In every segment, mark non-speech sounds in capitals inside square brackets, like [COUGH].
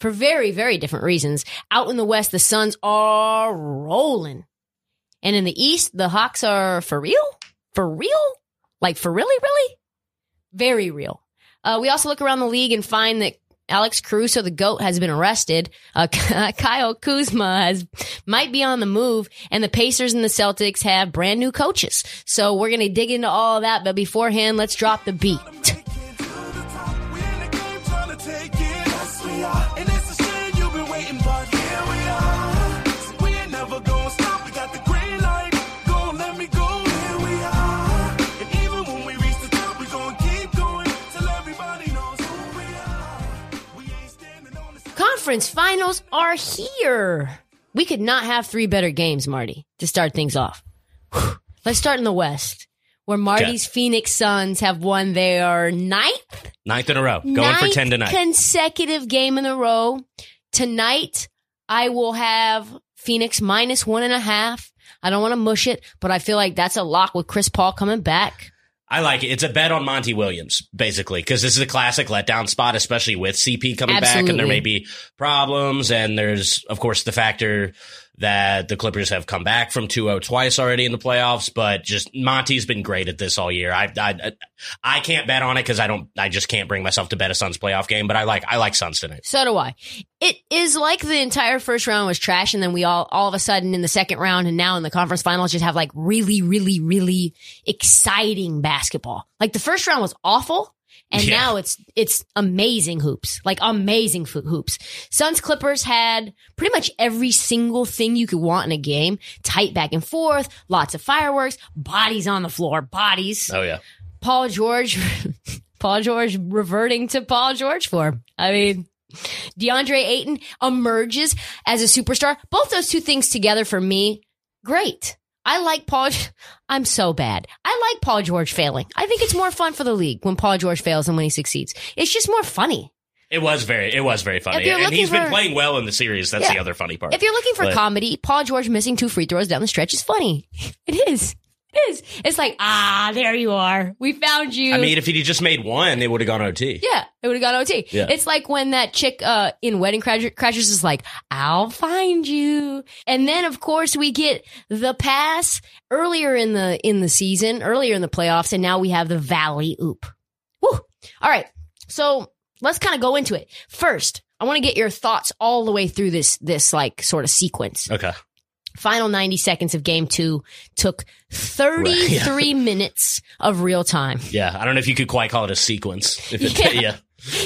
for very, very different reasons. Out in the West, the Suns are rolling. And in the East, the Hawks are for real? For real? Like for really, really? Very real. Uh, we also look around the league and find that Alex Caruso, the GOAT, has been arrested. Uh, [LAUGHS] Kyle Kuzma has, might be on the move and the Pacers and the Celtics have brand new coaches. So we're going to dig into all that. But beforehand, let's drop the beat. Conference finals are here. We could not have three better games, Marty, to start things off. Let's start in the West, where Marty's Okay. Phoenix Suns have won their ninth Ninth in a row. Going for ninth 10 tonight. consecutive game in a row. Tonight, I will have Phoenix minus one and a half. I don't want to mush it, but I feel like that's a lock with Chris Paul coming back. I like it. It's a bet on Monty Williams, basically, because this is a classic letdown spot, especially with CP coming back and there may be problems. And there's, of course, the factor that the Clippers have come back from 2-0 twice already in the playoffs, but just Monty's been great at this all year. I, I, I can't bet on it because I don't, I just can't bring myself to bet a Suns playoff game, but I like, I like Suns tonight. So do I. It is like the entire first round was trash, and then we all, all of a sudden in the second round and now in the conference finals just have like really, really, really exciting basketball. Like the first round was awful. And Yeah. now it's, it's amazing hoops, like amazing hoops. Suns Clippers had pretty much every single thing you could want in a game. Tight back and forth, lots of fireworks, bodies on the floor, bodies. Oh yeah. Paul George, [LAUGHS] Paul George reverting to Paul George form. I mean, DeAndre Ayton emerges as a superstar. Both those two things together for me, great. I like Paul. [LAUGHS] I'm so bad. I like Paul George failing. I think it's more fun for the league when Paul George fails than when he succeeds. It's just more funny. It was very, it was very funny. And he's been playing well in the series. That's Yeah. the other funny part. If you're looking for But- comedy, Paul George missing two free throws down the stretch is funny. [LAUGHS] It is. It is. It's like, ah, there you are. We found you. I mean, if he just made one, it would have gone OT. Yeah, it would have gone OT. Yeah. It's like when that chick uh, in Wedding Crashers, Crashers is like, "I'll find you," and then of course we get the pass earlier in the in the season, earlier in the playoffs, and now we have the Valley Oop. Woo! All right, so let's kind of go into it. First, I want to get your thoughts all the way through this this like sort of sequence. Okay. Final 90 seconds of game two took 33 [LAUGHS] minutes of real time. Yeah. I don't know if you could quite call it a sequence. [LAUGHS] If it, Yeah. yeah.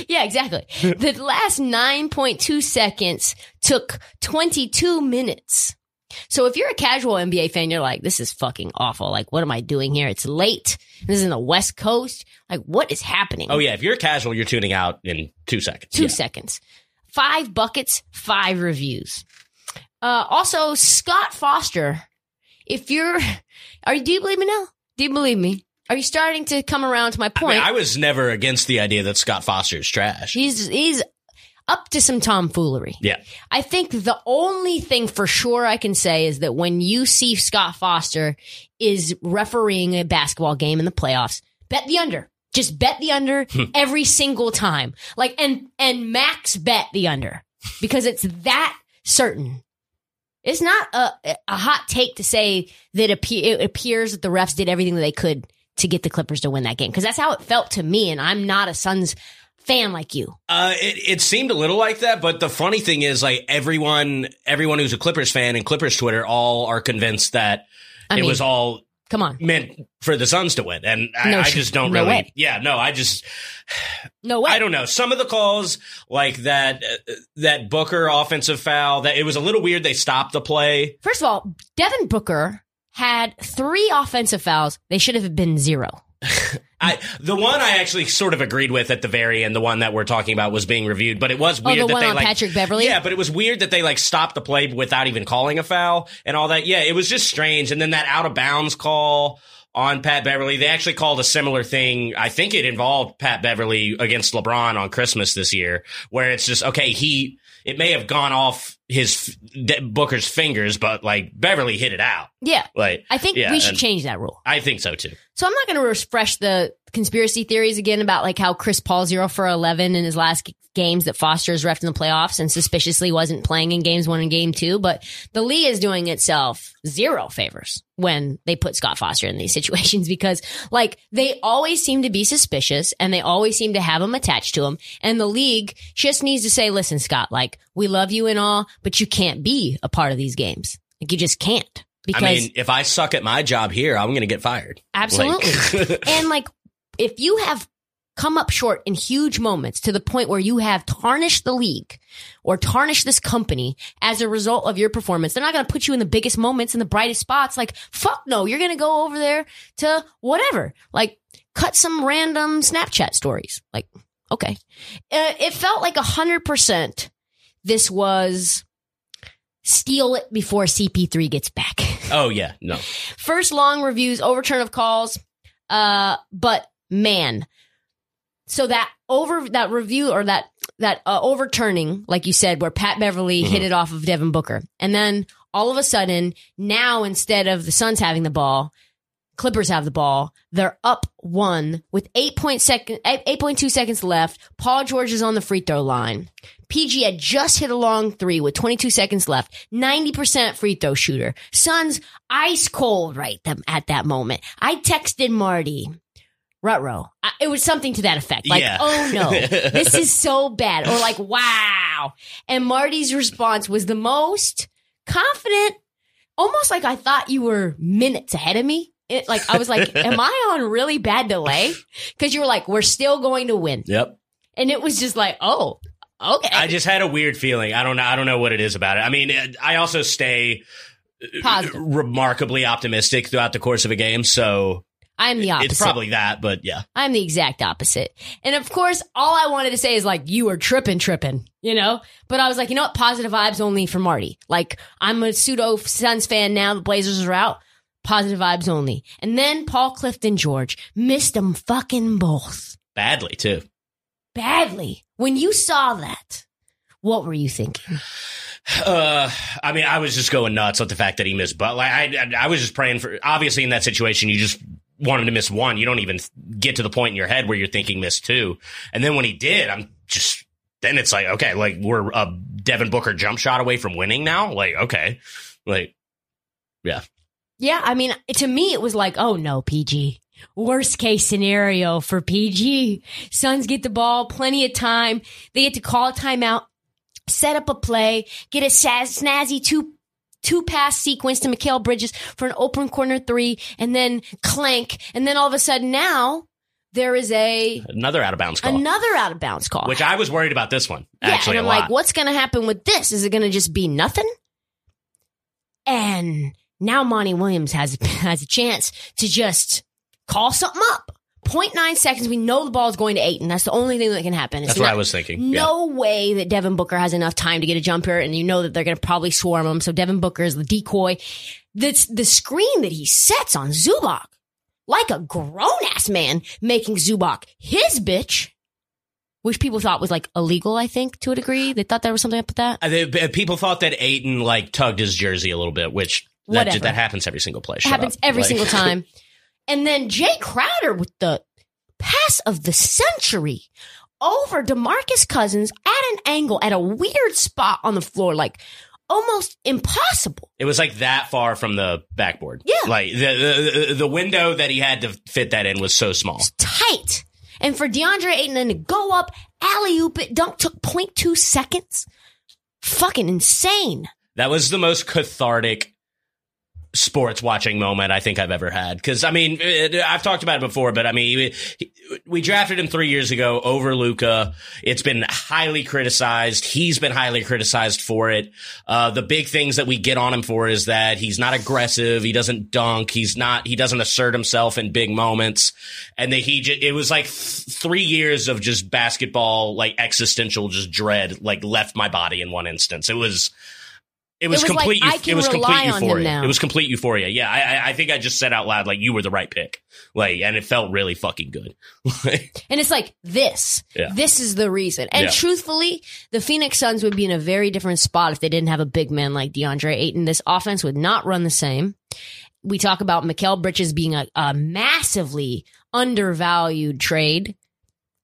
Yeah, exactly. the last 9.2 seconds took 22 minutes. So if you're a casual NBA fan, you're like, this is fucking awful. Like, what am I doing here? It's late. This is in the West Coast. Like, what is happening? Oh yeah. If you're casual, you're tuning out in two seconds. Two Yeah. seconds. Five buckets, five reviews. Uh, also, Scott Foster, if you're, are you, do you believe me now? Do you believe me? Are you starting to come around to my I, point? mean, I was never against the idea that Scott Foster is trash. He's he's up to some tomfoolery. Yeah. I think the only thing for sure I can say is that when you see Scott Foster is refereeing a basketball game in the playoffs, bet the under. Just bet the under every single time. Like and and max bet the under because it's that certain. It's not a a hot take to say that it appears that the refs did everything that they could to get the Clippers to win that game because that's how it felt to me and I'm not a Suns fan like you. Uh, it, it seemed a little like that, but the funny thing is, like everyone, everyone who's a Clippers fan and Clippers Twitter all are convinced that I it mean, was all come on, meant for the Suns to win, and I, No I just don't no really. way. Yeah, no, I just no way. I don't know. Some of the calls, like that, uh, that Booker offensive foul, that it was a little weird. They stopped the play. First of all, Devin Booker had three offensive fouls. They should have been zero. [LAUGHS] I the one I actually sort of agreed with at the very end, the one that we're talking about was being reviewed, but it was Oh, weird the that one they on like Patrick Beverley? Yeah, but it was weird that they like stopped the play without even calling a foul and all that. Yeah, it was just strange. And then that out of bounds call on Pat Beverley, they actually called a similar thing. I think it involved Pat Beverley against LeBron on Christmas this year, where it's just okay. He it may have gone off his Booker's fingers, but like Beverley hit it out. Yeah. Like I think yeah, we should change that rule. I think so too. So I'm not going to refresh the conspiracy theories again about like how Chris Paul zero for 11 in his last games that Foster has refed in the playoffs and suspiciously wasn't playing in games one and game two. But the league is doing itself zero favors when they put Scott Foster in these [LAUGHS] situations because like they always seem to be suspicious and they always seem to have him attached to him. And the league just needs to say, listen, Scott, like we love you and all, but you can't be a part of these games. Like you just can't. Because I mean, if I suck at my job here, I'm going to get fired. Absolutely. Like- [LAUGHS] and like, if you have come up short in huge moments to the point where you have tarnished the league or tarnished this company as a result of your performance, they're not going to put you in the biggest moments and the brightest spots. Like, fuck no, you're going to go over there to whatever, like cut some random Snapchat stories. Like, okay. Uh, it felt like a hundred percent this was steal it before CP3 gets back. [LAUGHS] oh yeah, no. First long reviews, overturn of calls. Uh, but man, so that over that review or that that uh, overturning, like you said, where Pat Beverley hit it off of Devin Booker, and then all of a sudden, now instead of the Suns having the ball, Clippers have the ball. They're up one with eight point second, eight point two seconds left. Paul George is on the free throw line. PG had just hit a long three with 22 seconds left. 90% free throw shooter. Suns ice cold right them at that moment. I texted Marty. Rutro. It was something to that effect. Like, Yeah. oh no, [LAUGHS] this is so bad. Or like, wow. And Marty's response was the most confident, almost like I thought you were minutes ahead of me. It, like, I was like, [LAUGHS] am I on really bad delay? Cause you were like, we're still going to win. Yep. And it was just like, oh, okay. I just had a weird feeling. I don't know. I don't know what it is about it. I mean, I also stay uh, Positive. remarkably optimistic throughout the course of a game, so I'm the opposite. it's probably that. But yeah, I'm the exact opposite. And of course, all I wanted to say is like, you were tripping, tripping, you know? But I was like, you know what? Positive vibes only for Marty. Like, I'm a pseudo Suns fan now. The Blazers are out. Positive vibes only. And then Paul Clifton George missed them fucking both badly too. badly. When you saw that, what were you thinking? Uh, I mean, I was just going nuts with the fact that he missed. But like, I, I, was just praying for. Obviously, in that situation, you just wanted to miss one. You don't even get to the point in your head where you're thinking miss two. And then when he did, I'm just. Then it's like, okay, like we're a Devin Booker jump shot away from winning now. Like, okay, like, yeah. Yeah, I mean, to me, it was like, oh no, PG. Worst case scenario for PG. Suns get the ball, plenty of time. They get to call a timeout, set up a play, get a snazzy two two pass sequence to Mikal Bridges for an open corner three, and then clank, and then all of a sudden now there is a Another out of bounds call. another out of bounds call. Which I was worried about this one Yeah, actually and I'm lot. like, what's going to happen with this? Is it going to just be nothing? And now Monty Williams has [LAUGHS] has a chance to just call something up. 0.9 seconds. We know the ball is going to eight, and that's the only thing that can happen. It's That's what I was thinking. Yeah. No way that Devin Booker has enough time to get a jumper, and you know that they're going to probably swarm him. So Devin Booker is the decoy. That's the screen that he sets on Zubac, like a grown ass man making Zubac his bitch, which people thought was like illegal. I think to a degree, they thought there was something up with that. Uh, they- uh, people thought that Ayton like tugged his jersey a little bit, which Whatever. that happens every single play. Shut happens up. every Like- single [LAUGHS] time. And then Jae Crowder with the pass of the century over DeMarcus Cousins at an angle at a weird spot on the floor, like almost impossible. It was like that far from the backboard. Yeah. like the, the the window that he had to fit that in was so small. tight. And for DeAndre Ayton then to go up, alley oop it, dunk took 0.2 seconds. Fucking insane. That was the most cathartic sports watching moment I think I've ever had. Because I mean, I've talked about it before, but I mean, we, we drafted him three years ago over Luka. It's been highly criticized. He's been highly criticized for it. Uh, the big things that we get on him for is that he's not aggressive. He doesn't dunk. He's not. He doesn't assert himself in big moments. And that he just, it was like th- three years of just basketball like existential just dread like left my body in one instance. It was. It was, It was complete. Euph- it was complete rely on him euphoria. It was complete euphoria. Yeah, I, I- I think I just said out loud like you were the right pick. Like, and it felt really fucking good. [LAUGHS] And it's like this. Yeah. This is the reason. And Yeah. truthfully, the Phoenix Suns would be in a very different spot if they didn't have a big man like DeAndre Ayton. This offense would not run the same. We talk about Mikal Bridges being a, a massively undervalued trade.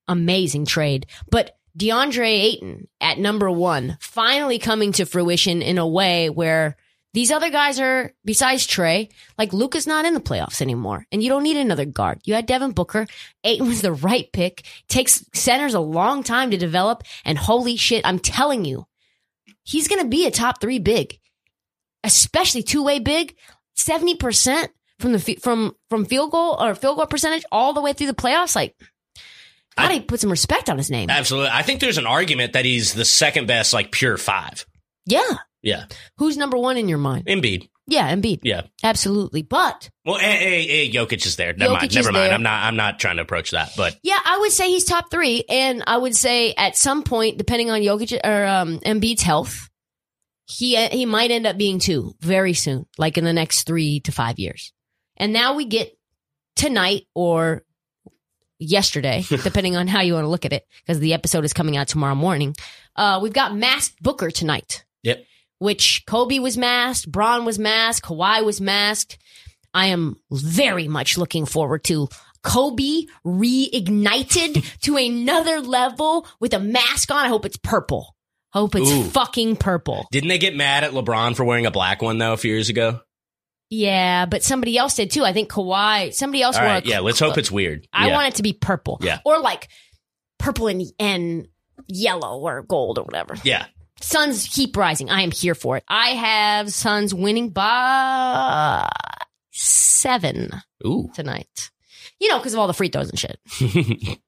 Amazing trade. But DeAndre Ayton at number one, finally coming to fruition in a way where these other guys are, besides Trae, like Luka's not in the playoffs anymore. And you don't need another guard. You had Devin Booker. Ayton was the right pick. Takes centers a long time to develop. And holy shit, I'm telling you, he's going to be a top three big, especially two way big. 70% from the, from, from field goal or field goal percentage all the way through the playoffs. Like, gotta put some respect on his name. Absolutely. I think there's an argument that he's the second best, like pure five. yeah. Yeah. Who's number one in your mind? Embiid. Yeah, Embiid. Yeah. Absolutely. But Well, hey, hey, hey, Jokic is there. Never Jokic mind. Never mind. there. I'm not. I'm not trying to approach that. But yeah, I would say he's top three. And I would say at some point, depending on Jokic or um, Embiid's health, he he might end up being two very soon, like in the next three to five years. And now we get tonight or yesterday, [LAUGHS] depending on how you want to look at it, because the episode is coming out tomorrow morning. Uh, we've got masked Booker tonight. Yep. Which Kobe was masked, Bron was masked, Kawhi was masked. I am very much looking forward to Kobe reignited [LAUGHS] to another level with a mask on. I hope it's purple. Hope it's Ooh. fucking purple. didn't they get mad at LeBron for wearing a black one though a few years ago? Yeah, but somebody else did too. I think Kawhi, somebody else All a Yeah. Let's hope it's weird. I yeah. want it to be purple. Yeah. Or like purple and, and yellow or gold or whatever. Yeah. Suns keep rising. I am here for it. I have Suns winning by seven Ooh. tonight. You know, because of all the free throws and shit. [LAUGHS]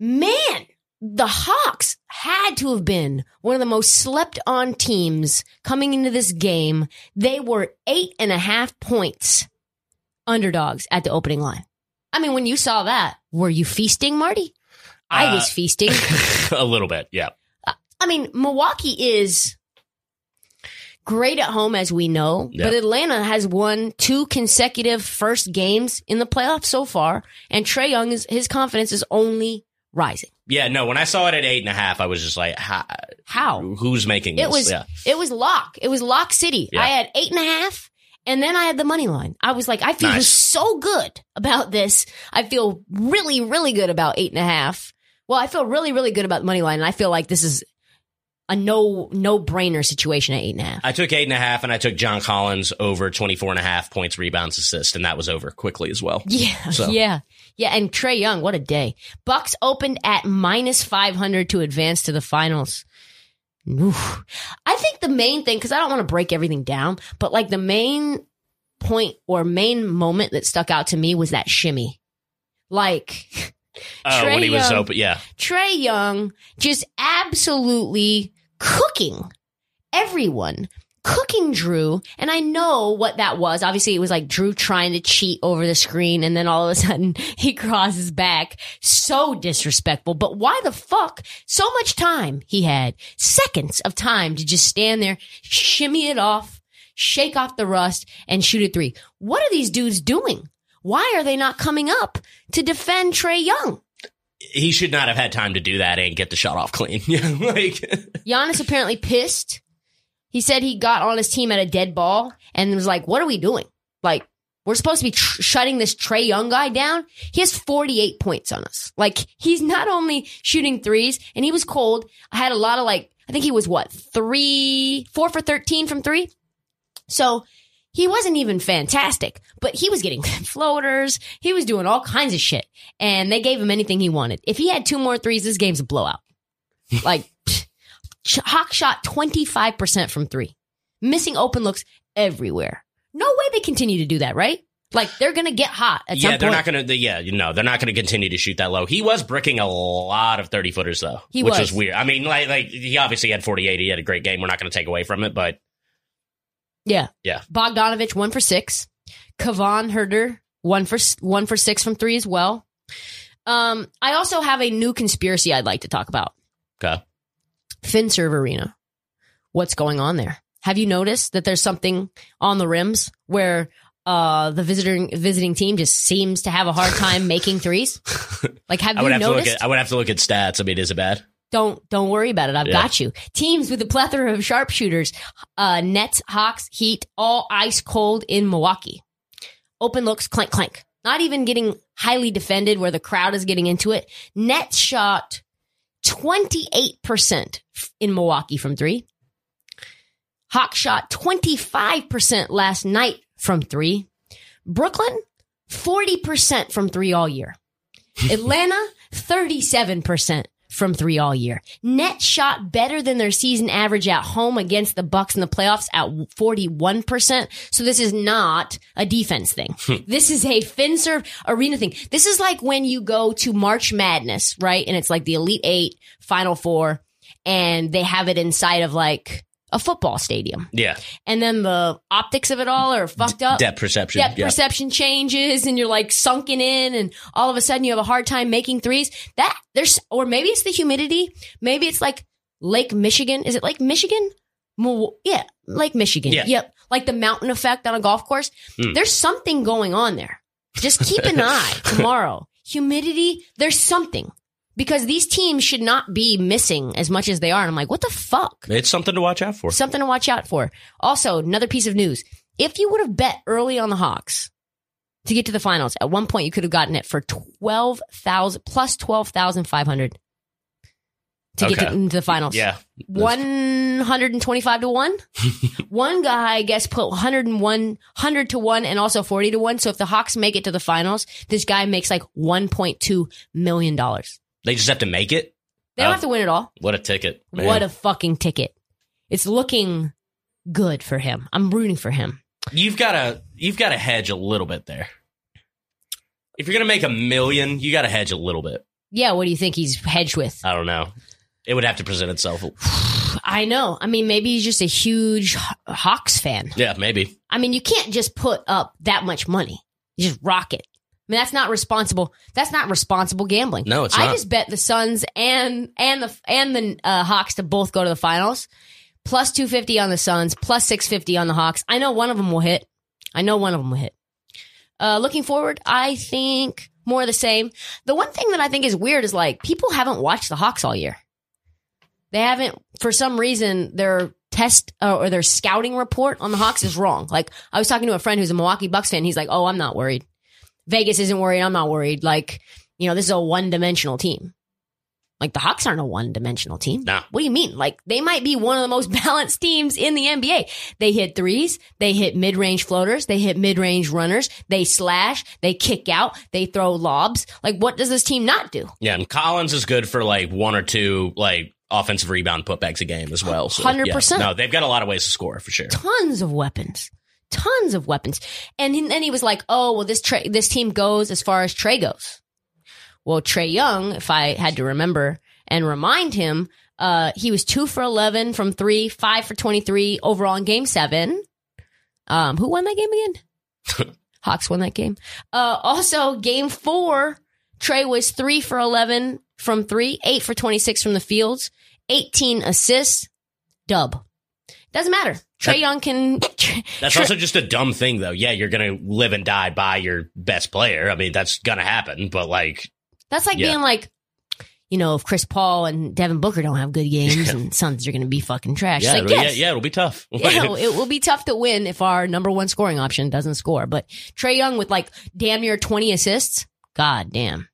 Man, the Hawks had to have been one of the most slept on teams coming into this game. They were eight and a half points underdogs at the opening line. I mean, when you saw that, were you feasting, Marty? I Uh, was feasting. [LAUGHS] a little bit. Yeah. I mean, Milwaukee is great at home, as we know, Yeah. but Atlanta has won two consecutive first games in the playoffs so far, and Trae Young is his confidence is only rising. Yeah. No. When I saw it at eight and a half, I was just like, "Ha- How? "Who's making this?" It was Yeah. it was lock. It was lock city. Yeah. I had eight and a half, and then I had the money line. I was like, I feel Nice. so good about this. I feel really, really good about eight and a half. Well, I feel really, really good about the money line, and I feel like this is a no no brainer situation at eight and a half. I took eight and a half, and I took John Collins over 24 and a half points, rebounds, assists, and that was over quickly as well. Yeah, So- yeah, yeah. And Trae Young, what a day! Bucks opened at minus five hundred to advance to the finals. Oof. I think the main thing, because I don't want to break everything down, but like the main point or main moment that stuck out to me was that shimmy. Like Oh, Trae when he was Young- open, yeah. Trae Young just absolutely cooking everyone, cooking Jrue. And I know what that was. Obviously, it was like Jrue trying to cheat over the screen, and then all of a sudden [LAUGHS] he crosses back. So disrespectful. But why the fuck? So much time he had, seconds of time to just stand there, shimmy it off, shake off the rust, and shoot a three. What are these dudes doing? Why are they not coming up to defend Trae Young? He should not have had time to do that and get the shot off clean. Yeah, [LAUGHS] like Giannis apparently pissed. He said he got on his team at a dead ball and was like, "What are we doing? Like, we're supposed to be tr- shutting this Trae Young guy down. He has 48 points on us. Like, he's not only shooting threes, and he was cold. I had a lot of like, I think he was what three, four for 13 from three. So he wasn't even fantastic, but he was getting [LAUGHS] floaters. He was doing all kinds of shit, and they gave him anything he wanted. If he had two more threes, this game's a blowout. like Hawk shot twenty five percent from three, missing open looks everywhere. No way they continue to do that, right? Like they're gonna get hot at some yeah, they're point. not gonna. They, yeah, you know, they're not gonna continue to shoot that low. He was bricking a lot of thirty footers though, He which was. was weird. I mean, like, like he obviously had forty eight. He had a great game. We're not gonna take away from it, but Yeah. Yeah. Bogdanovich one for six. Kevin Huerter one for one for six from three as well. Um, I also have a new conspiracy I'd like to talk about. okay. Fiserv Arena. What's going on there? Have you noticed that there's something on the rims where uh, the visiting visiting team just seems to have a hard time [LAUGHS] making threes? Like, have I you would have to look noticed? at. I would have to look at stats. I mean, is it bad? don't don't worry about it. I've Yeah. got you. Teams with a plethora of sharpshooters, uh, Nets, Hawks, Heat, all ice cold in Milwaukee. Open looks, clank clank. Not even getting highly defended where the crowd is getting into it. Nets shot twenty eight percent in Milwaukee from three. Hawk shot twenty five percent last night from three. Brooklyn forty percent from three all year. [LAUGHS] Atlanta, 37% from three all year. Net shot better than their season average at home against the Bucks in the playoffs at 41%. So this is not a defense thing. Hmm. this is a Fiserv arena thing. This is like when you go to March Madness, right? And it's like the Elite Eight, Final Four, and they have it inside of like a football stadium. Yeah, And then the optics of it all are fucked up. depth perception. depth yeah. perception changes and you're like sunken in and all of a sudden you have a hard time making threes. That there's or maybe it's the humidity. Maybe it's like lake michigan. Is it lake michigan? Yeah lake michigan. Yeah. yep. Like the mountain effect on a golf course. Hmm. there's something going on there. Just keep an [LAUGHS] eye tomorrow. Humidity there's something because these teams should not be missing as much as they are and i'm like what the fuck It's something to watch out for. something to watch out for. Also, another piece of news. If you would have bet early on the Hawks to get to the finals, at one point you could have gotten it for 12,000 plus 12,500 to get Okay. to, into the finals. Yeah, 125 to 1. [LAUGHS] one guy, I guess, put 101, 100 to 1 and also 40 to 1. So if the Hawks make it to the finals, this guy makes like $1.2 million. They just have to make it. They don't Oh. have to win it all. What a ticket! man. What a fucking ticket. It's looking good for him. I'm rooting for him. You've got to you've got to hedge a little bit there. If you're gonna make a million, you got to hedge a little bit. Yeah, what do you think he's hedged with? I don't know. It would have to present itself. [SIGHS] I know. I mean, maybe he's just a huge Hawks fan. Yeah, maybe. I mean, you can't just put up that much money. You just rock it. I mean, that's not responsible. That's not responsible gambling. No, it's not. I not. just bet the Suns and and the and the uh, Hawks to both go to the finals. Plus two fifty on the Suns, plus six fifty on the Hawks. I know one of them will hit. I know one of them will hit. Uh, looking forward, I think more of the same. The one thing that I think is weird is like people haven't watched the Hawks all year. They haven't, for some reason, their test uh, or their scouting report on the Hawks is wrong. Like I was talking to a friend who's a Milwaukee Bucks fan. He's like, "Oh, I'm not worried. Vegas isn't worried. I'm not worried. Like, you know, this is a one dimensional team. Like the Hawks aren't a one dimensional team. No. What do you mean? Like they might be one of the most [LAUGHS] balanced teams in the NBA. They hit threes. They hit mid range floaters. They hit mid range runners. They slash. They kick out. They throw lobs. Like what does this team not do? Yeah, and Collins is good for like one or two like offensive rebound putbacks a game as well. So, 100%. yeah. No, they've got a lot of ways to score for sure. tons of weapons, tons of weapons. And then he was like, "Oh, well, this Trae, this team goes as far as Trae goes." Well, Trae Young, if I had to remember and remind him, uh, he was two for eleven from three, five for twenty-three overall in Game Seven. Um, who won that game again? [LAUGHS] Hawks won that game. Uh, also, Game Four, Trae was three for eleven from three, eight for twenty-six from the fields, eighteen assists. Dub. Doesn't matter. Trae Young can. That's also just a dumb thing, though. Yeah, you're gonna live and die by your best player. I mean, that's gonna happen. But like, That's like Yeah. being like, you know, if Chris Paul and Devin Booker don't have good games, and Suns are going to be fucking trash. yeah, like, it'll, yes. yeah, yeah, it'll be tough. [LAUGHS] Yeah, [LAUGHS] it will be tough to win if our number one scoring option doesn't score. But Trae Young with like damn near 20 assists. God damn.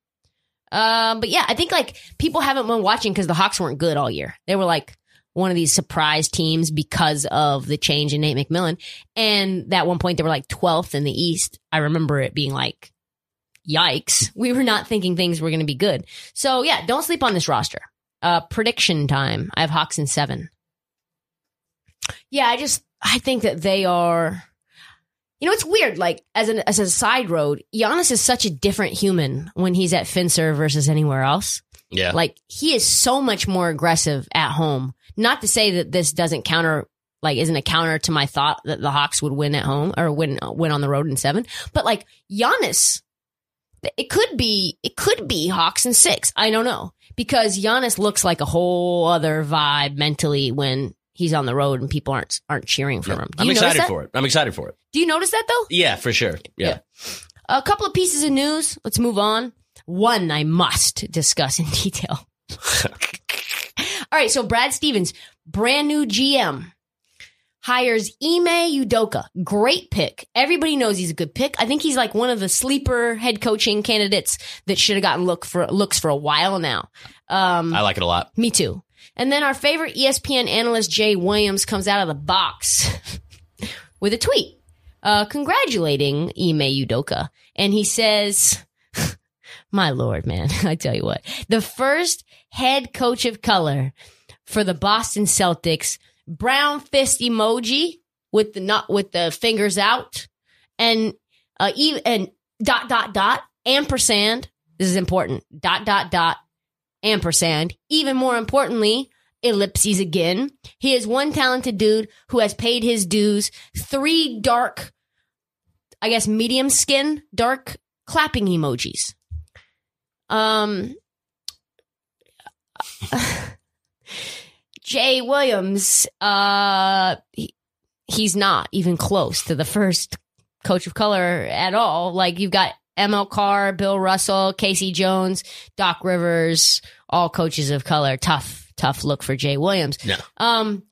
Um, but yeah, I think like people haven't been watching because the Hawks weren't good all year. They were like one of these surprise teams because of the change in Nate McMillan. And at one point they were like 12th in the East. I remember it being like, yikes. [LAUGHS] We were not thinking things were going to be good. So yeah, don't sleep on this roster. Uh, prediction time. I have Hawks in seven. Yeah, I just, I think that they are, you know, it's weird. Like as an, as a side road, Giannis is such a different human when he's at Fiserv versus anywhere else. Yeah. Like he is so much more aggressive at home. Not to say that this doesn't counter, like isn't a counter to my thought that the Hawks would win at home or win, win on the road in seven. But like Giannis, it could be, it could be Hawks in six. I don't know because Giannis looks like a whole other vibe mentally when he's on the road and people aren't, aren't cheering for him. Do I'm excited for it. I'm excited for it. Do you notice that though? Yeah, for sure. Yeah. A couple of pieces of news. Let's move on. One I must discuss in [LAUGHS] detail. All right, so Brad Stevens, brand new GM, hires Ime Udoka. Great pick. Everybody knows he's a good pick. I think he's like one of the sleeper head coaching candidates that should have gotten look for looks for a while now. Um, I like it a lot. me too. And then our favorite ESPN analyst Jay Williams comes out of the box [LAUGHS] with a tweet uh, congratulating Ime Udoka. And he says, My lord, man, [LAUGHS] I tell you what, the first head coach of color for the Boston Celtics, brown fist emoji with the not with the fingers out, and uh, even and dot dot dot ampersand. This is important. Dot dot dot ampersand. Even more importantly, ellipses again. He is one talented dude who has paid his dues. Three dark, I guess, medium skin, dark clapping emojis. Um, Jay Williams, uh, he, he's not even close to the first coach of color at all. Like you've got ML Carr, Bill Russell, Casey Jones, Doc Rivers, all coaches of color. Tough, tough look for Jay Williams. No. Um,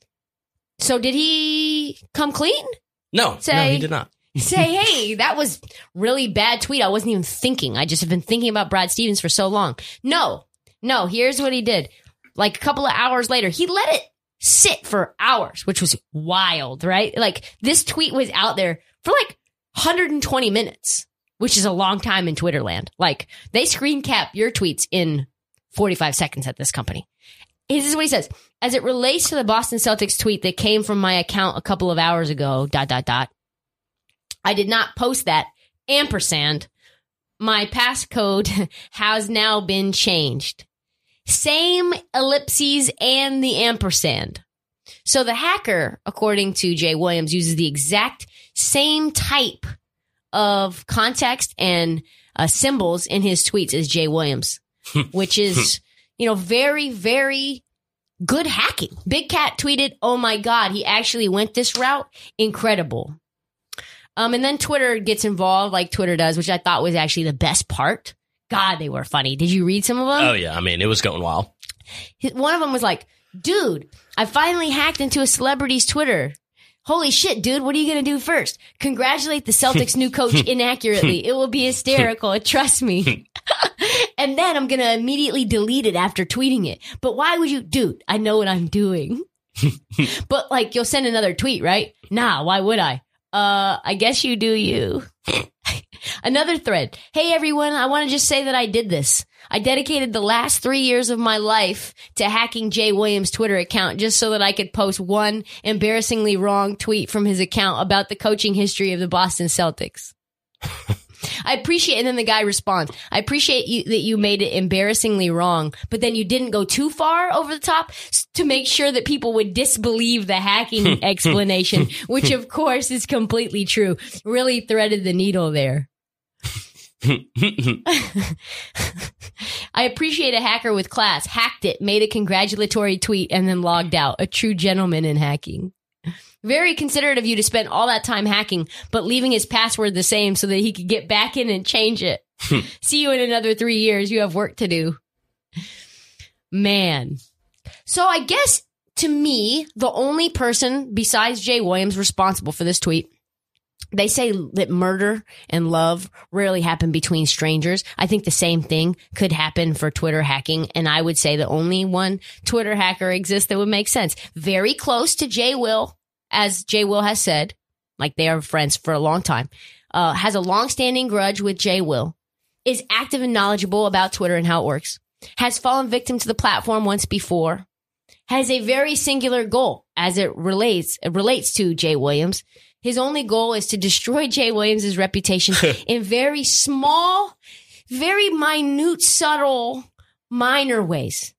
so did he come clean? No, no, he did not. Say, [LAUGHS] hey, that was really bad tweet. I wasn't even thinking. I just have been thinking about Brad Stevens for so long. No, no, here's what he did. Like a couple of hours later, he let it sit for hours, which was wild, right? Like this tweet was out there for like 120 minutes, which is a long time in Twitter land. Like they screen cap your tweets in 45 seconds at this company. This is what he says. As it relates to the Boston Celtics tweet that came from my account a couple of hours ago, dot, dot, dot. I did not post that ampersand. My passcode [LAUGHS] has now been changed. Same ellipses and the ampersand. So the hacker, according to Jay Williams, uses the exact same type of context and uh, symbols in his tweets as Jay Williams, [LAUGHS] which is, you know, very, very good hacking. Big Cat tweeted, Oh my God, he actually went this route. Incredible. Um, and then Twitter gets involved like Twitter does, which I thought was actually the best part. God, they were funny. Did you read some of them? Oh yeah, I mean it was going wild. One of them was like, dude, I finally hacked into a celebrity's Twitter. Holy shit, dude, what are you going to do first? Congratulate the Celtics new coach [LAUGHS] inaccurately. It will be hysterical. [LAUGHS] Trust me. [LAUGHS] and then I'm going to immediately delete it after tweeting it. But why would you, dude, I know what I'm doing. but like, you'll send another tweet, right? Nah, why would I? Uh, I guess you do you. [LAUGHS] Another thread. Hey everyone, I want to just say that I did this. I dedicated the last three years of my life to hacking Jay Williams' Twitter account just so that I could post one embarrassingly wrong tweet from his account about the coaching history of the Boston Celtics. [LAUGHS] I appreciate, and then the guy responds, I appreciate you, that you made it embarrassingly wrong, but then you didn't go too far over the top to make sure that people would disbelieve the hacking [LAUGHS] explanation, which of course is completely true. Really threaded the needle there. [LAUGHS] [LAUGHS] I appreciate a hacker with class. Hacked it, made a congratulatory tweet, and then logged out. A true gentleman in hacking. Very considerate of you to spend all that time hacking, but leaving his password the same so that he could get back in and change it. Hmm. [LAUGHS] See you in another three years. You have work to do. Man. So I guess to me, the only person besides Jay Williams responsible for this tweet they say that murder and love rarely happen between strangers. I think the same thing could happen for Twitter hacking. And I would say the only one Twitter hacker exists that would make sense. Very close to Jay Will, as Jay Will has said, like they are friends for a long time, uh, has a long-standing grudge with Jay Will, is active and knowledgeable about Twitter and how it works, has fallen victim to the platform once before, has a very singular goal as it relates, it relates to Jay Williams. His only goal is to destroy Jay Williams' reputation [LAUGHS] in very small, very minute, subtle, minor ways,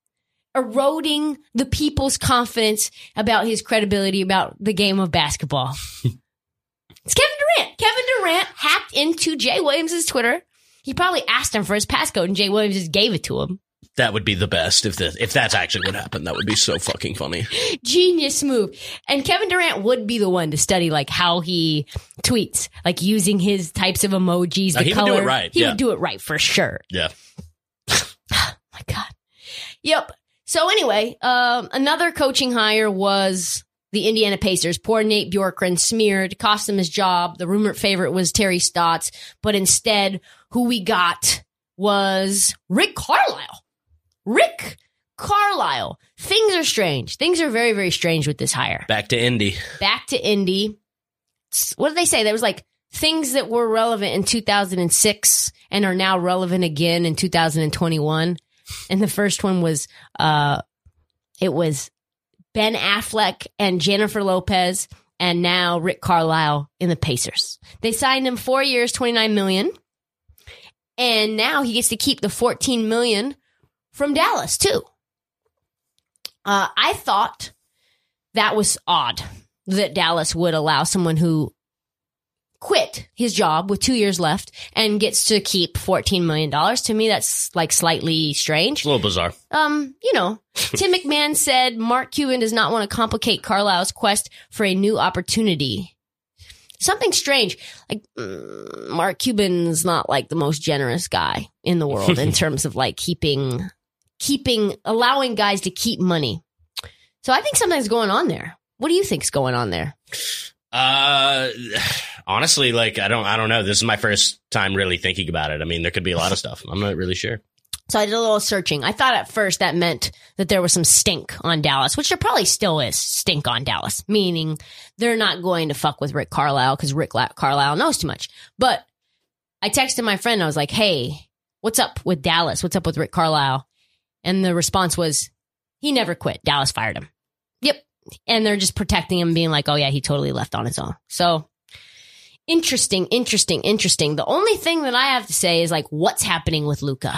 eroding the people's confidence about his credibility about the game of basketball. [LAUGHS] it's Kevin Durant. Kevin Durant hacked into Jay Williams' Twitter. He probably asked him for his passcode and Jay Williams just gave it to him. That would be the best if the, if that's actually what happened. That would be so fucking funny. [LAUGHS] Genius move. And Kevin Durant would be the one to study like how he tweets, like using his types of emojis, the he color. would do it right. He yeah. would do it right for sure. Yeah. [SIGHS] Oh my God. Yep. So anyway, um, another coaching hire was the Indiana Pacers. Poor Nate Bjorkgren smeared, cost him his job. The rumored favorite was Terry Stotts, but instead, who we got was Rick Carlisle. Rick Carlisle. Things are strange. Things are very, very strange with this hire. Back to Indy. Back to Indy. What did they say? There was like things that were relevant in 2006 and are now relevant again in 2021. And the first one was, uh, it was Ben Affleck and Jennifer Lopez and now Rick Carlisle in the Pacers. They signed him four years, 29 million. And now he gets to keep the 14 million from Dallas too. Uh, I thought that was odd that Dallas would allow someone who quit his job with two years left and gets to keep $14 million. To me, that's like slightly strange. It's a little bizarre. Um, you know, [LAUGHS] Tim McMahon said Mark Cuban does not want to complicate Carlisle's quest for a new opportunity. Something strange. Like, mm, Mark Cuban's not like the most generous guy in the world in [LAUGHS] terms of like keeping keeping, allowing guys to keep money. So I think something's going on there. What do you think's going on there? Uh, [SIGHS] honestly, like I don't, I don't know. This is my first time really thinking about it. I mean, there could be a lot of stuff. I'm not really sure. So I did a little searching. I thought at first that meant that there was some stink on Dallas, which there probably still is stink on Dallas, meaning they're not going to fuck with Rick Carlisle because Rick Carlisle knows too much. But I texted my friend. I was like, "Hey, what's up with Dallas? What's up with Rick Carlisle?" And the response was, he never quit. Dallas fired him. Yep. And they're just protecting him, being like, oh, yeah, he totally left on his own. So interesting, interesting, interesting. The only thing that I have to say is like, what's happening with Luka?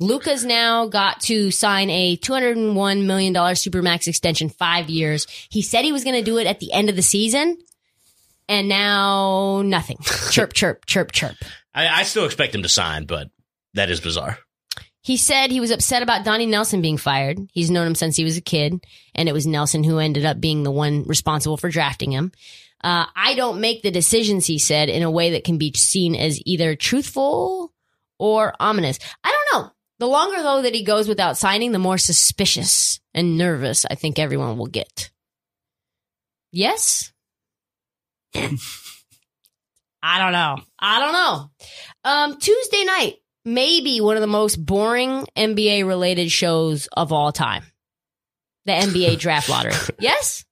Luka's now got to sign a $201 million Supermax extension, five years. He said he was going to do it at the end of the season, and now nothing. [LAUGHS] chirp, chirp, chirp, chirp. I, I still expect him to sign, but that is bizarre. He said he was upset about Donnie Nelson being fired. He's known him since he was a kid, and it was Nelson who ended up being the one responsible for drafting him. Uh, I don't make the decisions, he said, in a way that can be seen as either truthful or ominous. I don't know. The longer, though, that he goes without signing, the more suspicious and nervous I think everyone will get. Yes? [LAUGHS] I don't know. I don't know. Um, Tuesday night, maybe one of the most boring NBA related shows of all time. The NBA draft [LAUGHS] lottery. Yes?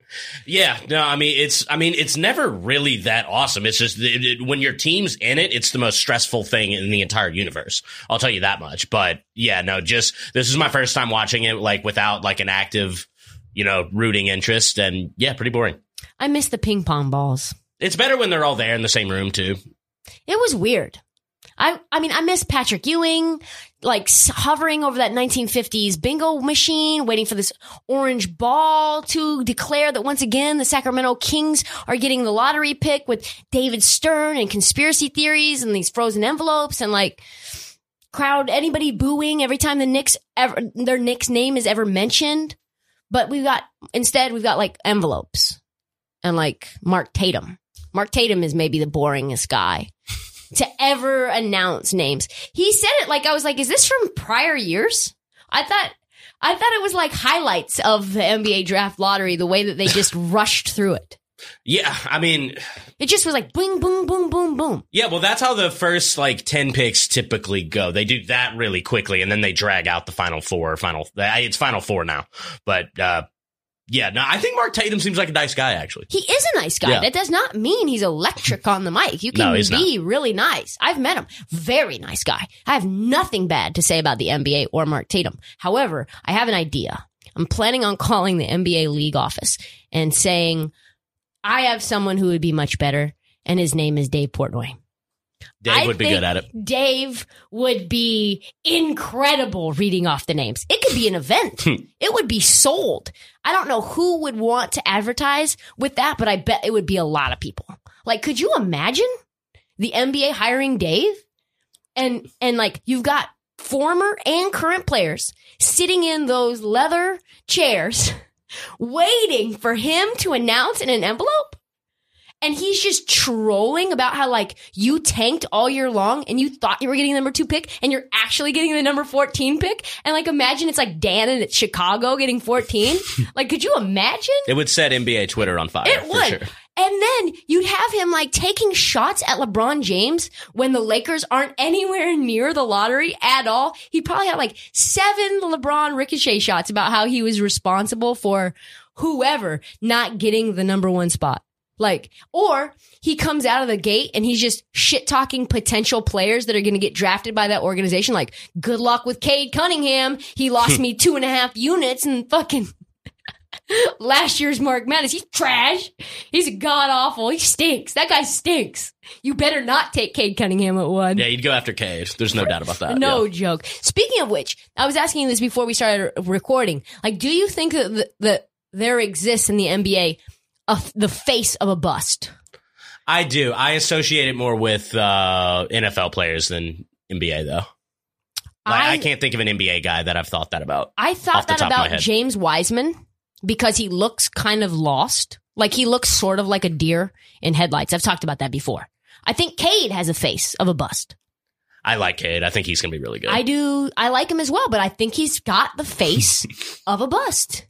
Yeah, no, I mean it's I mean it's never really that awesome. It's just it, it, when your team's in it, it's the most stressful thing in the entire universe. I'll tell you that much. But yeah, no, just this is my first time watching it like without like an active, you know, rooting interest and yeah, pretty boring. I miss the ping pong balls. It's better when they're all there in the same room too. It was weird. I I mean I miss Patrick Ewing like hovering over that 1950s bingo machine waiting for this orange ball to declare that once again the Sacramento Kings are getting the lottery pick with David Stern and conspiracy theories and these frozen envelopes and like crowd anybody booing every time the Knicks ever their Knicks name is ever mentioned. But we've got instead we've got like envelopes and like Mark Tatum. Mark Tatum is maybe the boringest guy to ever announce names. He said it like I was like, is this from prior years? I thought I thought it was like highlights of the NBA draft lottery, the way that they just [LAUGHS] rushed through it. Yeah, I mean, It just was like boom, boom, boom, boom, boom. yeah, well, that's how the first like 10 picks typically go. They do that really quickly and then they drag out the final four, final, it's final four now. But, uh, yeah, no, I think Mark Tatum seems like a nice guy, actually. He is a nice guy. Yeah. That does not mean he's electric on the mic. You No, can he's be really nice. I've met him. Very nice guy. I have nothing bad to say about the NBA or Mark Tatum. However, I have an idea. I'm planning on calling the NBA league office and saying, I have someone who would be much better, and his name is Dave Portnoy. Dave I would be think good at it. Dave would be incredible reading off the names. It could be an event. [LAUGHS] It would be sold. I don't know who would want to advertise with that, but I bet it would be a lot of people. Like, could you imagine the NBA hiring Dave? And, and like, you've got former and current players sitting in those leather chairs [LAUGHS] waiting for him to announce in an envelope and he's just trolling about how like you tanked all year long and you thought you were getting the number two pick and you're actually getting the number 14 pick and like imagine it's like Dan and it's Chicago getting 14 [LAUGHS] like could you imagine It would set NBA Twitter on fire. it would sure. and then you'd have him like taking shots at LeBron James when the Lakers aren't anywhere near the lottery at all. He probably had like seven LeBron ricochet shots about how he was responsible for whoever not getting the number one spot. Like, or he comes out of the gate and he's just shit talking potential players that are going to get drafted by that organization. Like, good luck with Cade Cunningham. He lost hmm. me two and a half units and fucking [LAUGHS] last year's March Madness. He's trash. He's god awful. He stinks. That guy stinks. You better not take Cade Cunningham at one. Yeah, you'd go after Cade. There's no doubt about that. No yeah. joke. Speaking of which, I was asking you this before we started recording. Like, do you think that, that, that there exists in the NBA a, the face of a bust? I do. I associate it more with uh, NFL players than NBA, though. Like, I, I- can't think of an NBA guy that I've thought that about. I thought that top of my about. James Wiseman because he looks kind of lost. Like he looks sort of like a deer in headlights. I've talked about that before. I think Cade has a face of a bust. I like Cade. I think he's going to be really good. I do. I like him as well, but I think he's got the [LAUGHS] face of a bust.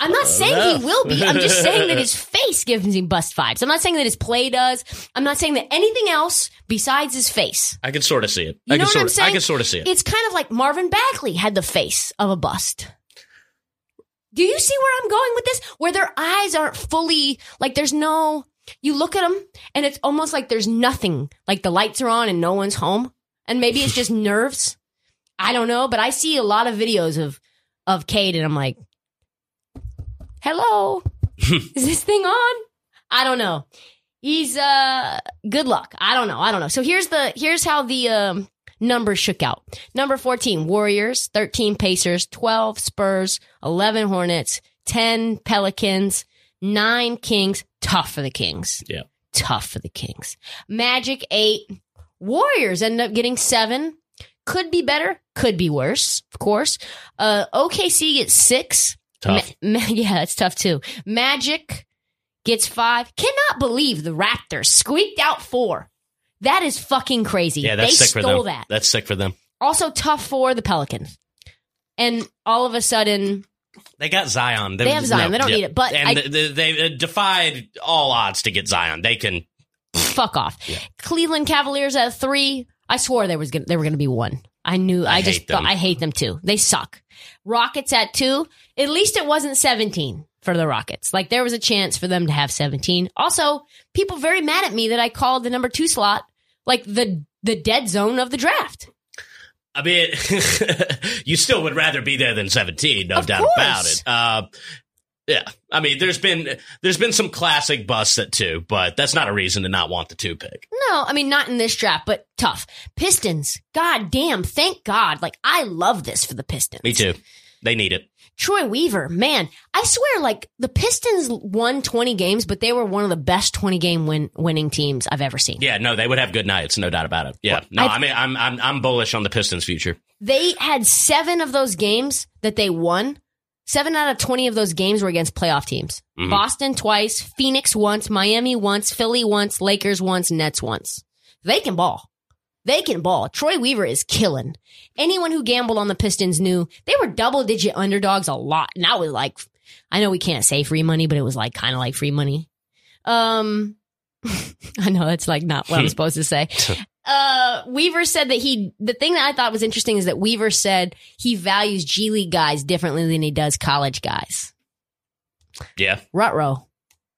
I'm not saying he will be. I'm just saying that his [LAUGHS] face gives him bust vibes. I'm not saying that his play does. I'm not saying that anything else besides his face. I can sort of see it. You I know can what sort I'm of, saying? I can sort of see it. It's kind of like Marvin Bagley had the face of a bust. Do you see where I'm going with this? Where their eyes aren't fully like there's no. You look at them and it's almost like there's nothing. Like the lights are on and no one's home, and maybe it's [LAUGHS] just nerves. I don't know, but I see a lot of videos of of Cade, and I'm like, "Hello, [LAUGHS] is this thing on?" I don't know. He's uh, good luck. I don't know. I don't know. So here's the here's how the um numbers shook out. Number 14, Warriors, 13 Pacers, 12 Spurs, 11 Hornets, 10 Pelicans, 9 Kings. Tough for the Kings. Yeah. Tough for the Kings. Magic, 8. Warriors end up getting 7. Could be better, could be worse, of course. Uh, OKC gets 6. Tough. Ma- [LAUGHS] ma- yeah, that's tough too. Magic gets 5. Cannot believe the Raptors squeaked out 4. That is fucking crazy. yeah, that's they sick for stole them. that. That's sick for them. Also tough for the Pelicans. And all of a sudden, They got Zion. They have Zion. They don't need it, but and I- they, they, they uh, defied all odds to get Zion. They can. [LAUGHS] fuck off. Yeah. Cleveland Cavaliers at three. I swore there was gonna, they were going to be one. I knew. I, I just them. I hate them too. They suck. Rockets at two. At least it wasn't seventeen for the Rockets. Like there was a chance for them to have seventeen. Also, people very mad at me that I called the number two slot like the the dead zone of the draft. I mean, [LAUGHS] you still would rather be there than 17, no Of doubt course. about it. Uh, yeah, I mean, there's been there's been some classic busts at two, but that's not a reason to not want the two pick. No, I mean not in this draft, but tough. Pistons. God damn, thank God. Like I love this for the Pistons. Me too. They need it. Troy Weaver, man, I swear, like the Pistons won 20 games, but they were one of the best 20 game win- winning teams I've ever seen. Yeah, no, they would have good nights, no doubt about it. Yeah, no, I- I, mean, I'm I'm I'm bullish on the Pistons' future. They had seven of those games that they won. Seven out of 20 of those games were against playoff teams. Mhm. Boston twice, Phoenix once, Miami once, Philly once, Lakers once, Nets once. They can ball. They can ball. Troy Weaver is killing. Anyone who gambled on the Pistons knew they were double digit underdogs a lot. And that was like I know we can't say free money, but it was like kind of like free money. Um, [LAUGHS] I know that's like not what I'm [LAUGHS] supposed to say. Uh, Weaver said that he, the thing that I thought was interesting is that Weaver said he values G League guys differently than he does college guys. Yeah. Rutro.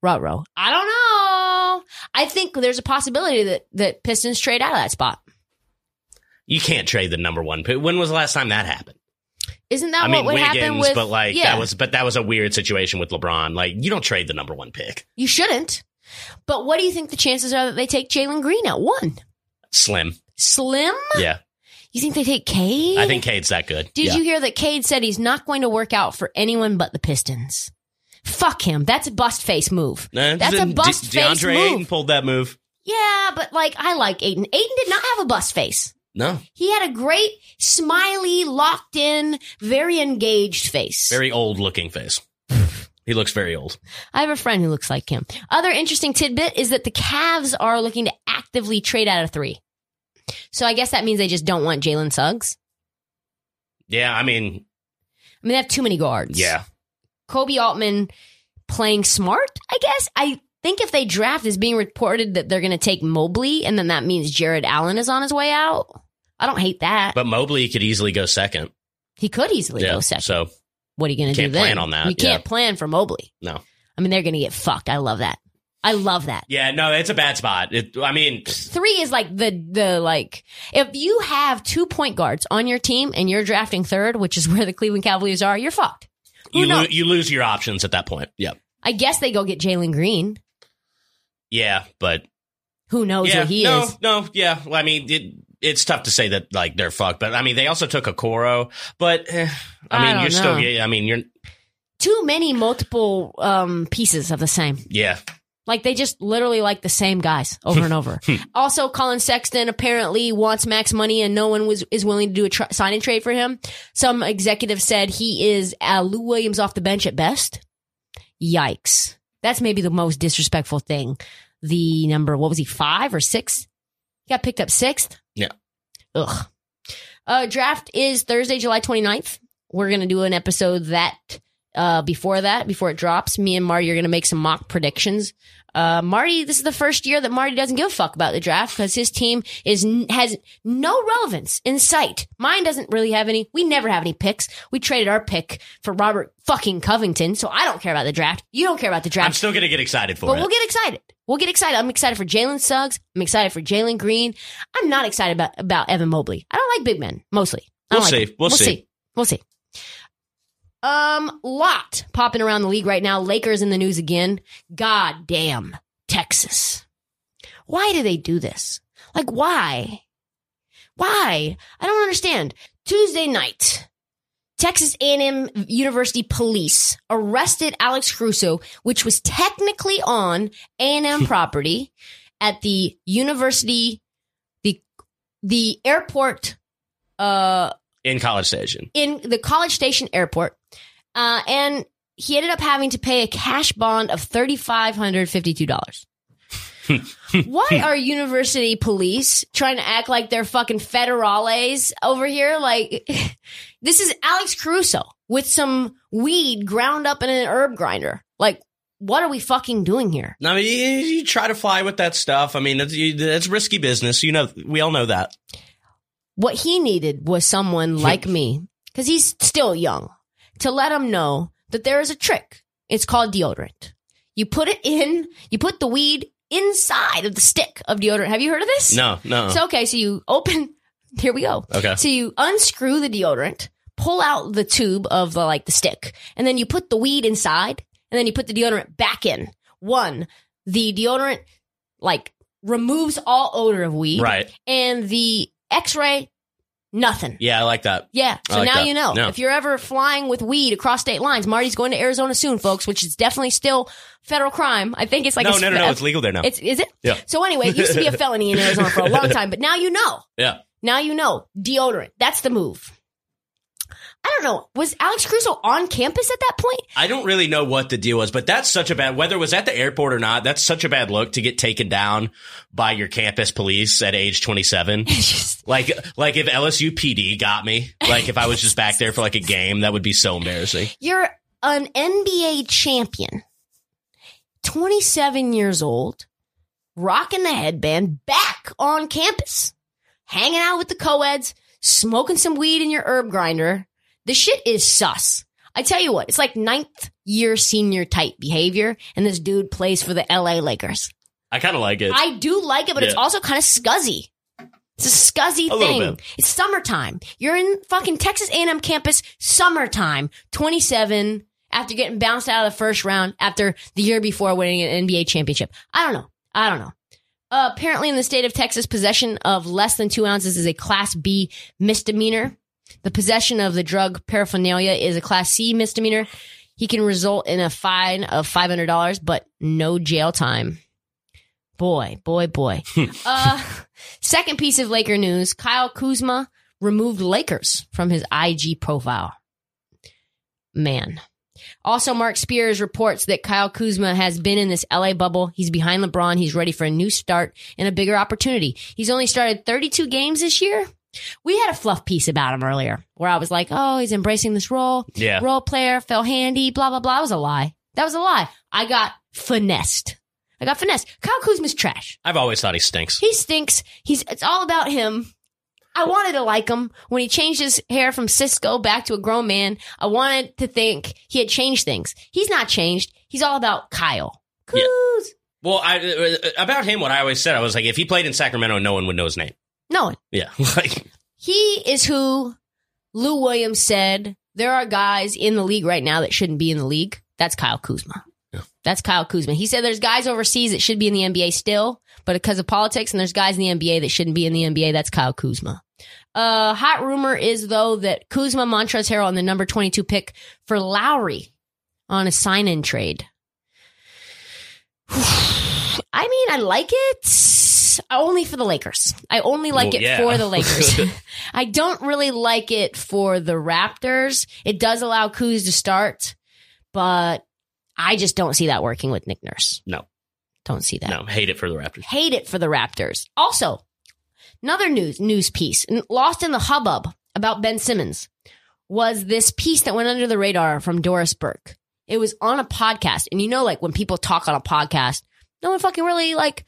Rutro. I don't know. I think there's a possibility that, that Pistons trade out of that spot. You can't trade the number one pick. When was the last time that happened? Isn't that I mean, what would happen Wiggins, with? but like yeah, that was, but that was a weird situation with LeBron. Like you don't trade the number one pick. you shouldn't. But what do you think the chances are that they take Jalen Green at one? Slim. Slim? Yeah. You think they take Cade? I think Cade's that good. Did yeah. you hear that Cade said he's not going to work out for anyone but the Pistons? Fuck him. That's a bust face move. Nah, That's a De- bust face DeAndre move. Ayton pulled that move. Yeah, but like I like Ayton. Ayton did not have a bust face. No, He had a great, smiley, locked in, very engaged face. very old looking face. he looks very old. I have a friend who looks like him. Other interesting tidbit is that the Cavs are looking to actively trade out of three. So I guess that means they just don't want Jalen Suggs. Yeah, I mean, I mean, they have too many guards. yeah. Koby Altman playing smart, I guess. I think if they draft is being reported that they're going to take Mobley and then that means Jarrett Allen is on his way out. I don't hate that. But Mobley could easily go second. he could easily yeah. go second. So what are you going to do Can't then? plan on that, You can't yeah. plan for Mobley. no. I mean, they're going to get fucked. I love that. I love that. Yeah, no, it's a bad spot. It, I mean, Three is like the the like if you have two point guards on your team and you're drafting third, which is [LAUGHS] where the Cleveland Cavaliers are, you're fucked. Who you lo- you lose your options at that point. Yep. I guess they go get Jalen Green. Yeah, but Who knows yeah, what he no, is? no, yeah. Well, I mean, it, it's tough to say that like they're fucked, but I mean, they also took Okoro, but eh, I I mean, you're still, know. get- I mean, you're, Too many multiple um pieces of the same. yeah, Like they just literally like the same guys [LAUGHS] over and over. also, Collin Sexton apparently wants max money, and no one was is willing to do a tr- sign and trade for him. Some executive said he is uh, Lou Williams off the bench at best. Yikes! That's maybe the most disrespectful thing. The number, what was he, five or six? He got picked up sixth. Yeah. Ugh. Uh, draft is Thursday, July 29th. We're gonna do an episode that uh, before that, before it drops, me and Marty are going to make some mock predictions. Uh, Marty, this is the first year that Marty doesn't give a fuck about the draft because his team is has no relevance in sight. Mine doesn't really have any. We never have any picks. We traded our pick for Robert fucking Covington, so I don't care about the draft. You don't care about the draft. I'm still gonna get excited for But it. we'll get excited. We'll get excited. I'm excited for Jalen Suggs. I'm excited for Jalen Green. I'm not excited about, about Evan Mobley. I don't like big men, mostly. We'll like see. We'll see. see. We'll see. Um, lot popping around the league right now. Lakers in the news again. God damn, Texas. Why do they do this? Like, why? Why? I don't understand. Tuesday night, Texas A&M University police arrested Alex Caruso, which was technically on A&M [LAUGHS] property at the university, the the airport, uh, in College Station. in the College Station Airport, uh, and he ended up having to pay a cash bond of thirty five hundred fifty two dollars. [LAUGHS] Why are university police trying to act like they're fucking federales over here? Like, [LAUGHS] this is Alex Caruso with some weed ground up in an herb grinder. Like, what are we fucking doing here? No, you, you try to fly with that stuff. I mean, it's, you, it's risky business. You know, we all know that. What he needed was someone [LAUGHS] like me, because he's still young, to let them know that there is a trick. It's called deodorant. You put it in, you put the weed inside of the stick of deodorant. Have you heard of this? No, no. So, okay, so you open, [LAUGHS] here we go. okay. So you unscrew the deodorant, pull out the tube of the, like the stick, and then you put the weed inside, and then you put the deodorant back in. One, the deodorant like removes all odor of weed. Right. And the x-ray, nothing. Yeah, I like that. Yeah. So like now that. you know. Yeah. If you're ever flying with weed across state lines, Marty's going to Arizona soon, folks, which is definitely still federal crime. I think it's like no, no, no, no. It's legal there now. It's is it? Yeah. So anyway, it used to be a [LAUGHS] felony in Arizona for a long time, but now you know. yeah. Now you know. Deodorant. That's the move. I don't know. Was Alex Caruso on campus at that point? I don't really know what the deal was, but that's such a bad, whether it was at the airport or not, that's such a bad look to get taken down by your campus police at age 27. [LAUGHS] Just like, like if LSU PD got me, like if I was just back there for like a game, that would be so embarrassing. you're an NBA champion, 27 years old, rocking the headband back on campus, hanging out with the co-eds, smoking some weed in your herb grinder. The shit is sus. I tell you what, it's like ninth year senior type behavior, and this dude plays for the LA Lakers. I kind of like it. I do like it, but it's also kind of scuzzy. It's a scuzzy A thing. It's summertime. You're in fucking Texas A&M campus, summertime, 27, after getting bounced out of the first round after the year before winning an NBA championship. I don't know. I don't know. Uh, apparently in the state of Texas, possession of less than two ounces is a class B misdemeanor. The possession of the drug paraphernalia is a class C misdemeanor. He can result in a fine of $500, but no jail time. Boy, boy, boy. [LAUGHS] uh, second piece of Laker news Kyle Kuzma removed Lakers from his IG profile. Man. Also, Marc Spears reports that Kyle Kuzma has been in this LA bubble. He's behind LeBron. He's ready for a new start and a bigger opportunity. He's only started 32 games this year. We had a fluff piece about him earlier where I was like, oh, he's embracing this role. Yeah. Role player, fell handy, blah, blah, blah. That was a lie. That was a lie. I got finessed. I got finessed. Kyle Kuzma's trash. I've always thought he stinks. He stinks. He's it's all about him. I wanted to like him when he changed his hair from Sisqo back to a grown man. I wanted to think he had changed things. He's not changed. He's all about Kyle. Kuz. Yeah. Well, I, uh, about him, what I always said, I was like, if he played in Sacramento, no one would know his name. No one. Yeah, [LAUGHS] like He is who Lou Williams said there are guys in the league right now that shouldn't be in the league. That's Kyle Kuzma. Yeah. That's Kyle Kuzma. He said there's guys overseas that should be in the NBA still, but because of politics, and there's guys in the NBA that shouldn't be in the NBA. That's Kyle Kuzma. Uh, hot rumor is though that Kuzma, Montrezl Harrell, and the number 22 pick for Lowry on a sign-in trade. [SIGHS] I mean, I like it Uh, only for the Lakers. I only like Well, it yeah. for the Lakers. [LAUGHS] [LAUGHS] I don't really like it for the Raptors. It does allow Kuz to start, but I just don't see that working with Nick Nurse. no, Don't see that. no, hate it for the Raptors. Hate it for the Raptors. Also, another news news piece lost in the hubbub about Ben Simmons was this piece that went under the radar from Doris Burke. It was on a podcast, and you know, like when people talk on a podcast, no one fucking really like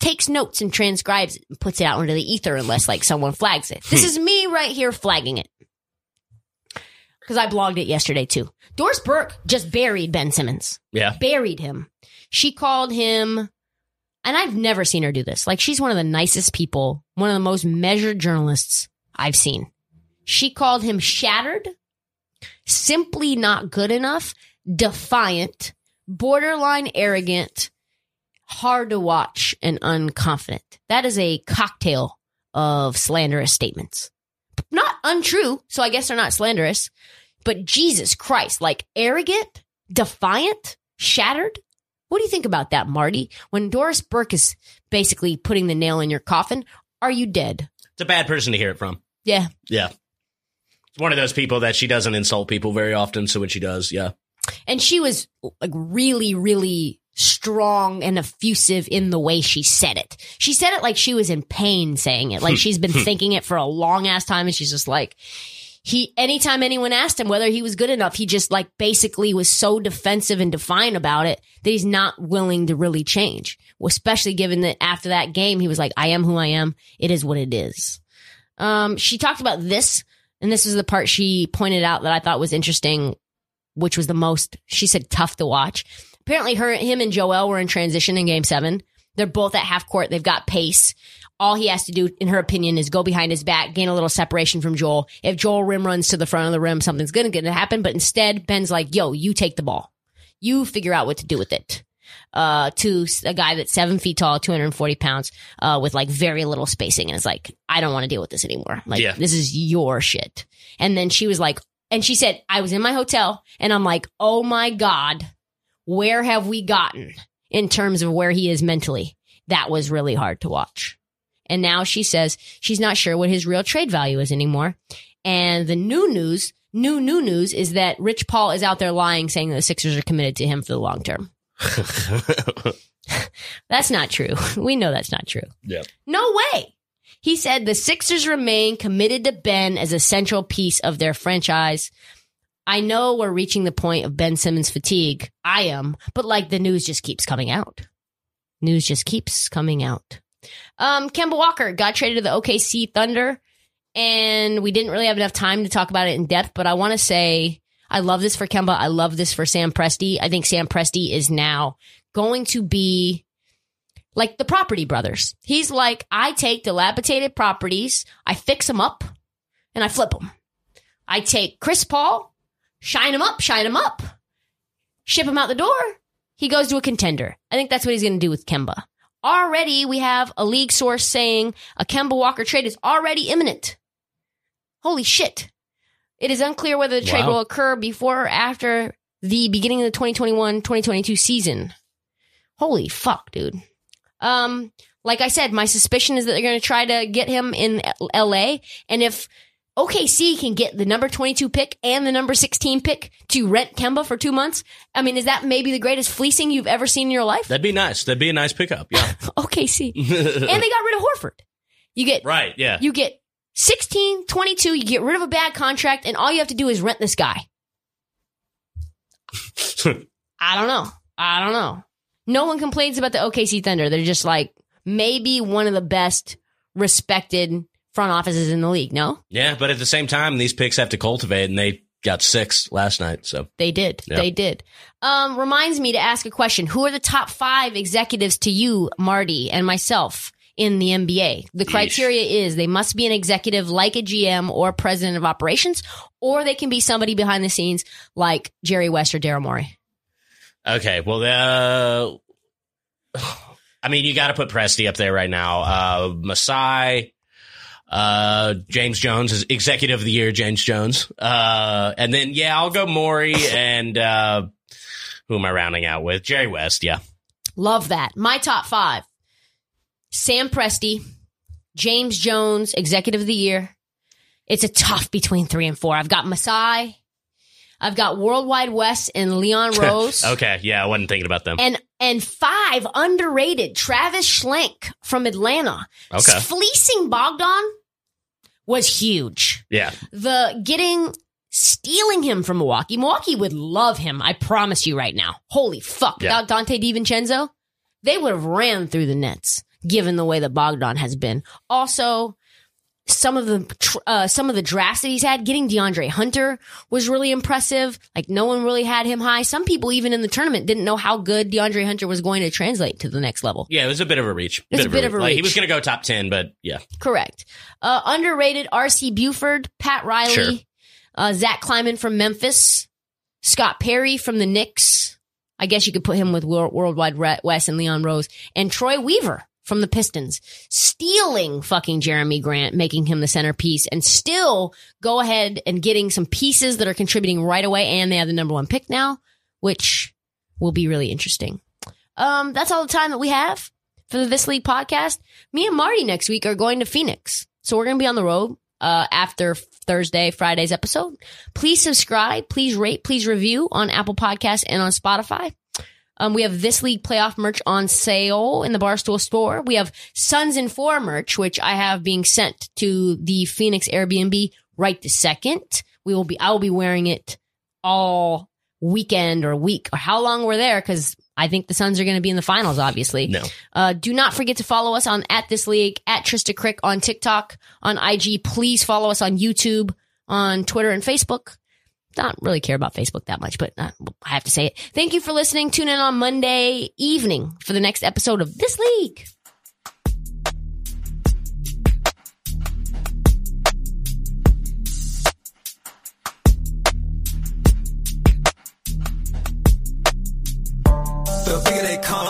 takes notes and transcribes it and puts it out into the ether unless like someone flags it. This hmm. is me right here flagging it. Because I blogged it yesterday too. Doris Burke just buried Ben Simmons Yeah, buried him. She called him, and I've never seen her do this. Like, she's one of the nicest people, one of the most measured journalists I've seen. She called him shattered, simply not good enough, defiant, borderline arrogant, hard to watch, and unconfident. That is a cocktail of slanderous statements. Not untrue, so I guess they're not slanderous, but Jesus Christ, like arrogant, defiant, shattered. What do you think about that, Marty? When Doris Burke is basically putting the nail in your coffin, are you dead? it's a bad person to hear it from. Yeah. Yeah, it's one of those people that she doesn't insult people very often. So when she does, yeah, And she was like really, really strong and effusive in the way she said it. She said it like she was in pain saying it. Like she's been thinking it for a long ass time and she's just like, he, anytime anyone asked him whether he was good enough, he just like basically was so defensive and defiant about it that he's not willing to really change. Especially given that after that game, he was like, I am who I am. It is what it is. Um, she talked about this, and this is the part she pointed out that I thought was interesting, which was the most, she said, tough to watch. Apparently, her, him and Joel were in transition in game seven. They're both at half court. They've got pace. All he has to do, in her opinion, is go behind his back, gain a little separation from Joel. If Joel rim runs to the front of the rim, something's going to happen. But instead, Ben's like, yo, you take the ball. You figure out what to do with it. Uh, to a guy that's seven feet tall, 240 pounds, uh, with like very little spacing. And it's like, I don't want to deal with this anymore. Like, Yeah. this is your shit. And then she was like, and she said, I was in my hotel and I'm like, oh my God, where have we gotten in terms of where he is mentally? That was really hard to watch. And now she says she's not sure what his real trade value is anymore. And the new news, new, new news is that Rich Paul is out there lying, saying that the Sixers are committed to him for the long term. [LAUGHS] That's not true. [LAUGHS] We know that's not true. yeah. No way. He said the Sixers remain committed to Ben as a central piece of their franchise. I know we're reaching the point of Ben Simmons fatigue. I am, but like the news just keeps coming out. News just keeps coming out. Um, Kemba Walker got traded to the OKC Thunder, and we didn't really have enough time to talk about it in depth, but I want to say I love this for Kemba. I love this for Sam Presti. I think Sam Presti is now going to be like the property brothers. He's like, I take dilapidated properties, I fix them up, and I flip them. I take Chris Paul, shine him up, shine him up, ship him out the door. He goes to a contender. I think that's what he's going to do with Kemba. Already, we have a league source saying a Kemba Walker trade is already imminent. Holy shit. It is unclear whether the trade Wow. will occur before or after the beginning of the 2021 2022 season. Holy fuck, dude. Um, like I said, my suspicion is that they're going to try to get him in L- LA. And if OKC can get the number 22 pick and the number 16 pick to rent Kemba for two months, I mean, is that maybe the greatest fleecing you've ever seen in your life? That'd be nice. That'd be a nice pickup. Yeah. [LAUGHS] OKC. [LAUGHS] and they got rid of Horford. You get, right. Yeah. you get 16, 22, you get rid of a bad contract, and all you have to do is rent this guy. [LAUGHS] I don't know. I don't know. No one complains about the OKC Thunder. They're just like maybe one of the best respected front offices in the league. No, yeah. But at the same time, these picks have to cultivate, and they got six last night. So they did. Yeah. They did. Um, reminds me to ask a question. Who are the top five executives to you, Marty, and myself in the NBA? The criteria is they must be an executive like a GM or president of operations, or they can be somebody behind the scenes like Jerry West or Daryl Morey. okay. Well, uh, [SIGHS] I mean, you got to put Presti up there right now. Uh, Masai. Uh, James Jones is executive of the year, James Jones. Uh, and then, yeah, I'll go Morey and, uh, who am I rounding out with? Jerry West. Yeah. Love that. My top five Sam Presti, James Jones, Executive of the Year. It's a tough between three and four. I've got Masai. I've got Worldwide West and Leon [LAUGHS] Rose. Okay. Yeah. I wasn't thinking about them. And and five underrated Travis Schlenk from Atlanta. Okay. Fleecing Bogdan was huge. Yeah. The getting stealing him from Milwaukee. Milwaukee would love him. I promise you right now. Holy fuck. Yeah. Without Donte DiVincenzo, they would have ran through the nets given the way that Bogdan has been. Also, some of the uh, some of the drafts that he's had, getting DeAndre Hunter was really impressive. Like no one really had him high. Some people even in the tournament didn't know how good DeAndre Hunter was going to translate to the next level. Yeah, it was a bit of a reach. It was a bit of a Like, he was going to go top 10, but yeah. Correct. Uh, underrated RC Buford, Pat Riley, Sure. uh, Zach Kleiman from Memphis, Scott Perry from the Knicks. I guess you could put him with Wor- Worldwide West and Leon Rose and Troy Weaver from the Pistons, stealing fucking Jerami Grant, making him the centerpiece and still go ahead and getting some pieces that are contributing right away. And they have the number one pick now, which will be really interesting. Um, that's all the time that we have for the This League podcast. Me and Marty next week are going to Phoenix. So we're going to be on the road uh, after Thursday, Friday's episode. Please subscribe, please rate, please review on Apple Podcasts and on Spotify. Um, we have This League playoff merch on sale in the Barstool store. We have Suns and Four merch, which I have being sent to the Phoenix Airbnb right this second. We will be, I will be wearing it all weekend or week or how long we're there because I think the Suns are going to be in the finals, obviously. No. Uh, do not forget to follow us on at this league at Trista Crick on TikTok, on IG. Please follow us on YouTube, on Twitter and Facebook. Don't really care about Facebook that much, but uh, I have to say it. Thank you for listening. Tune in on Monday evening for the next episode of This League. The bigger they come,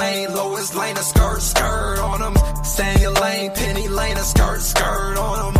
lane, lowest lane, a skirt, skirt on them. Your lane, penny lane, a skirt, skirt on them.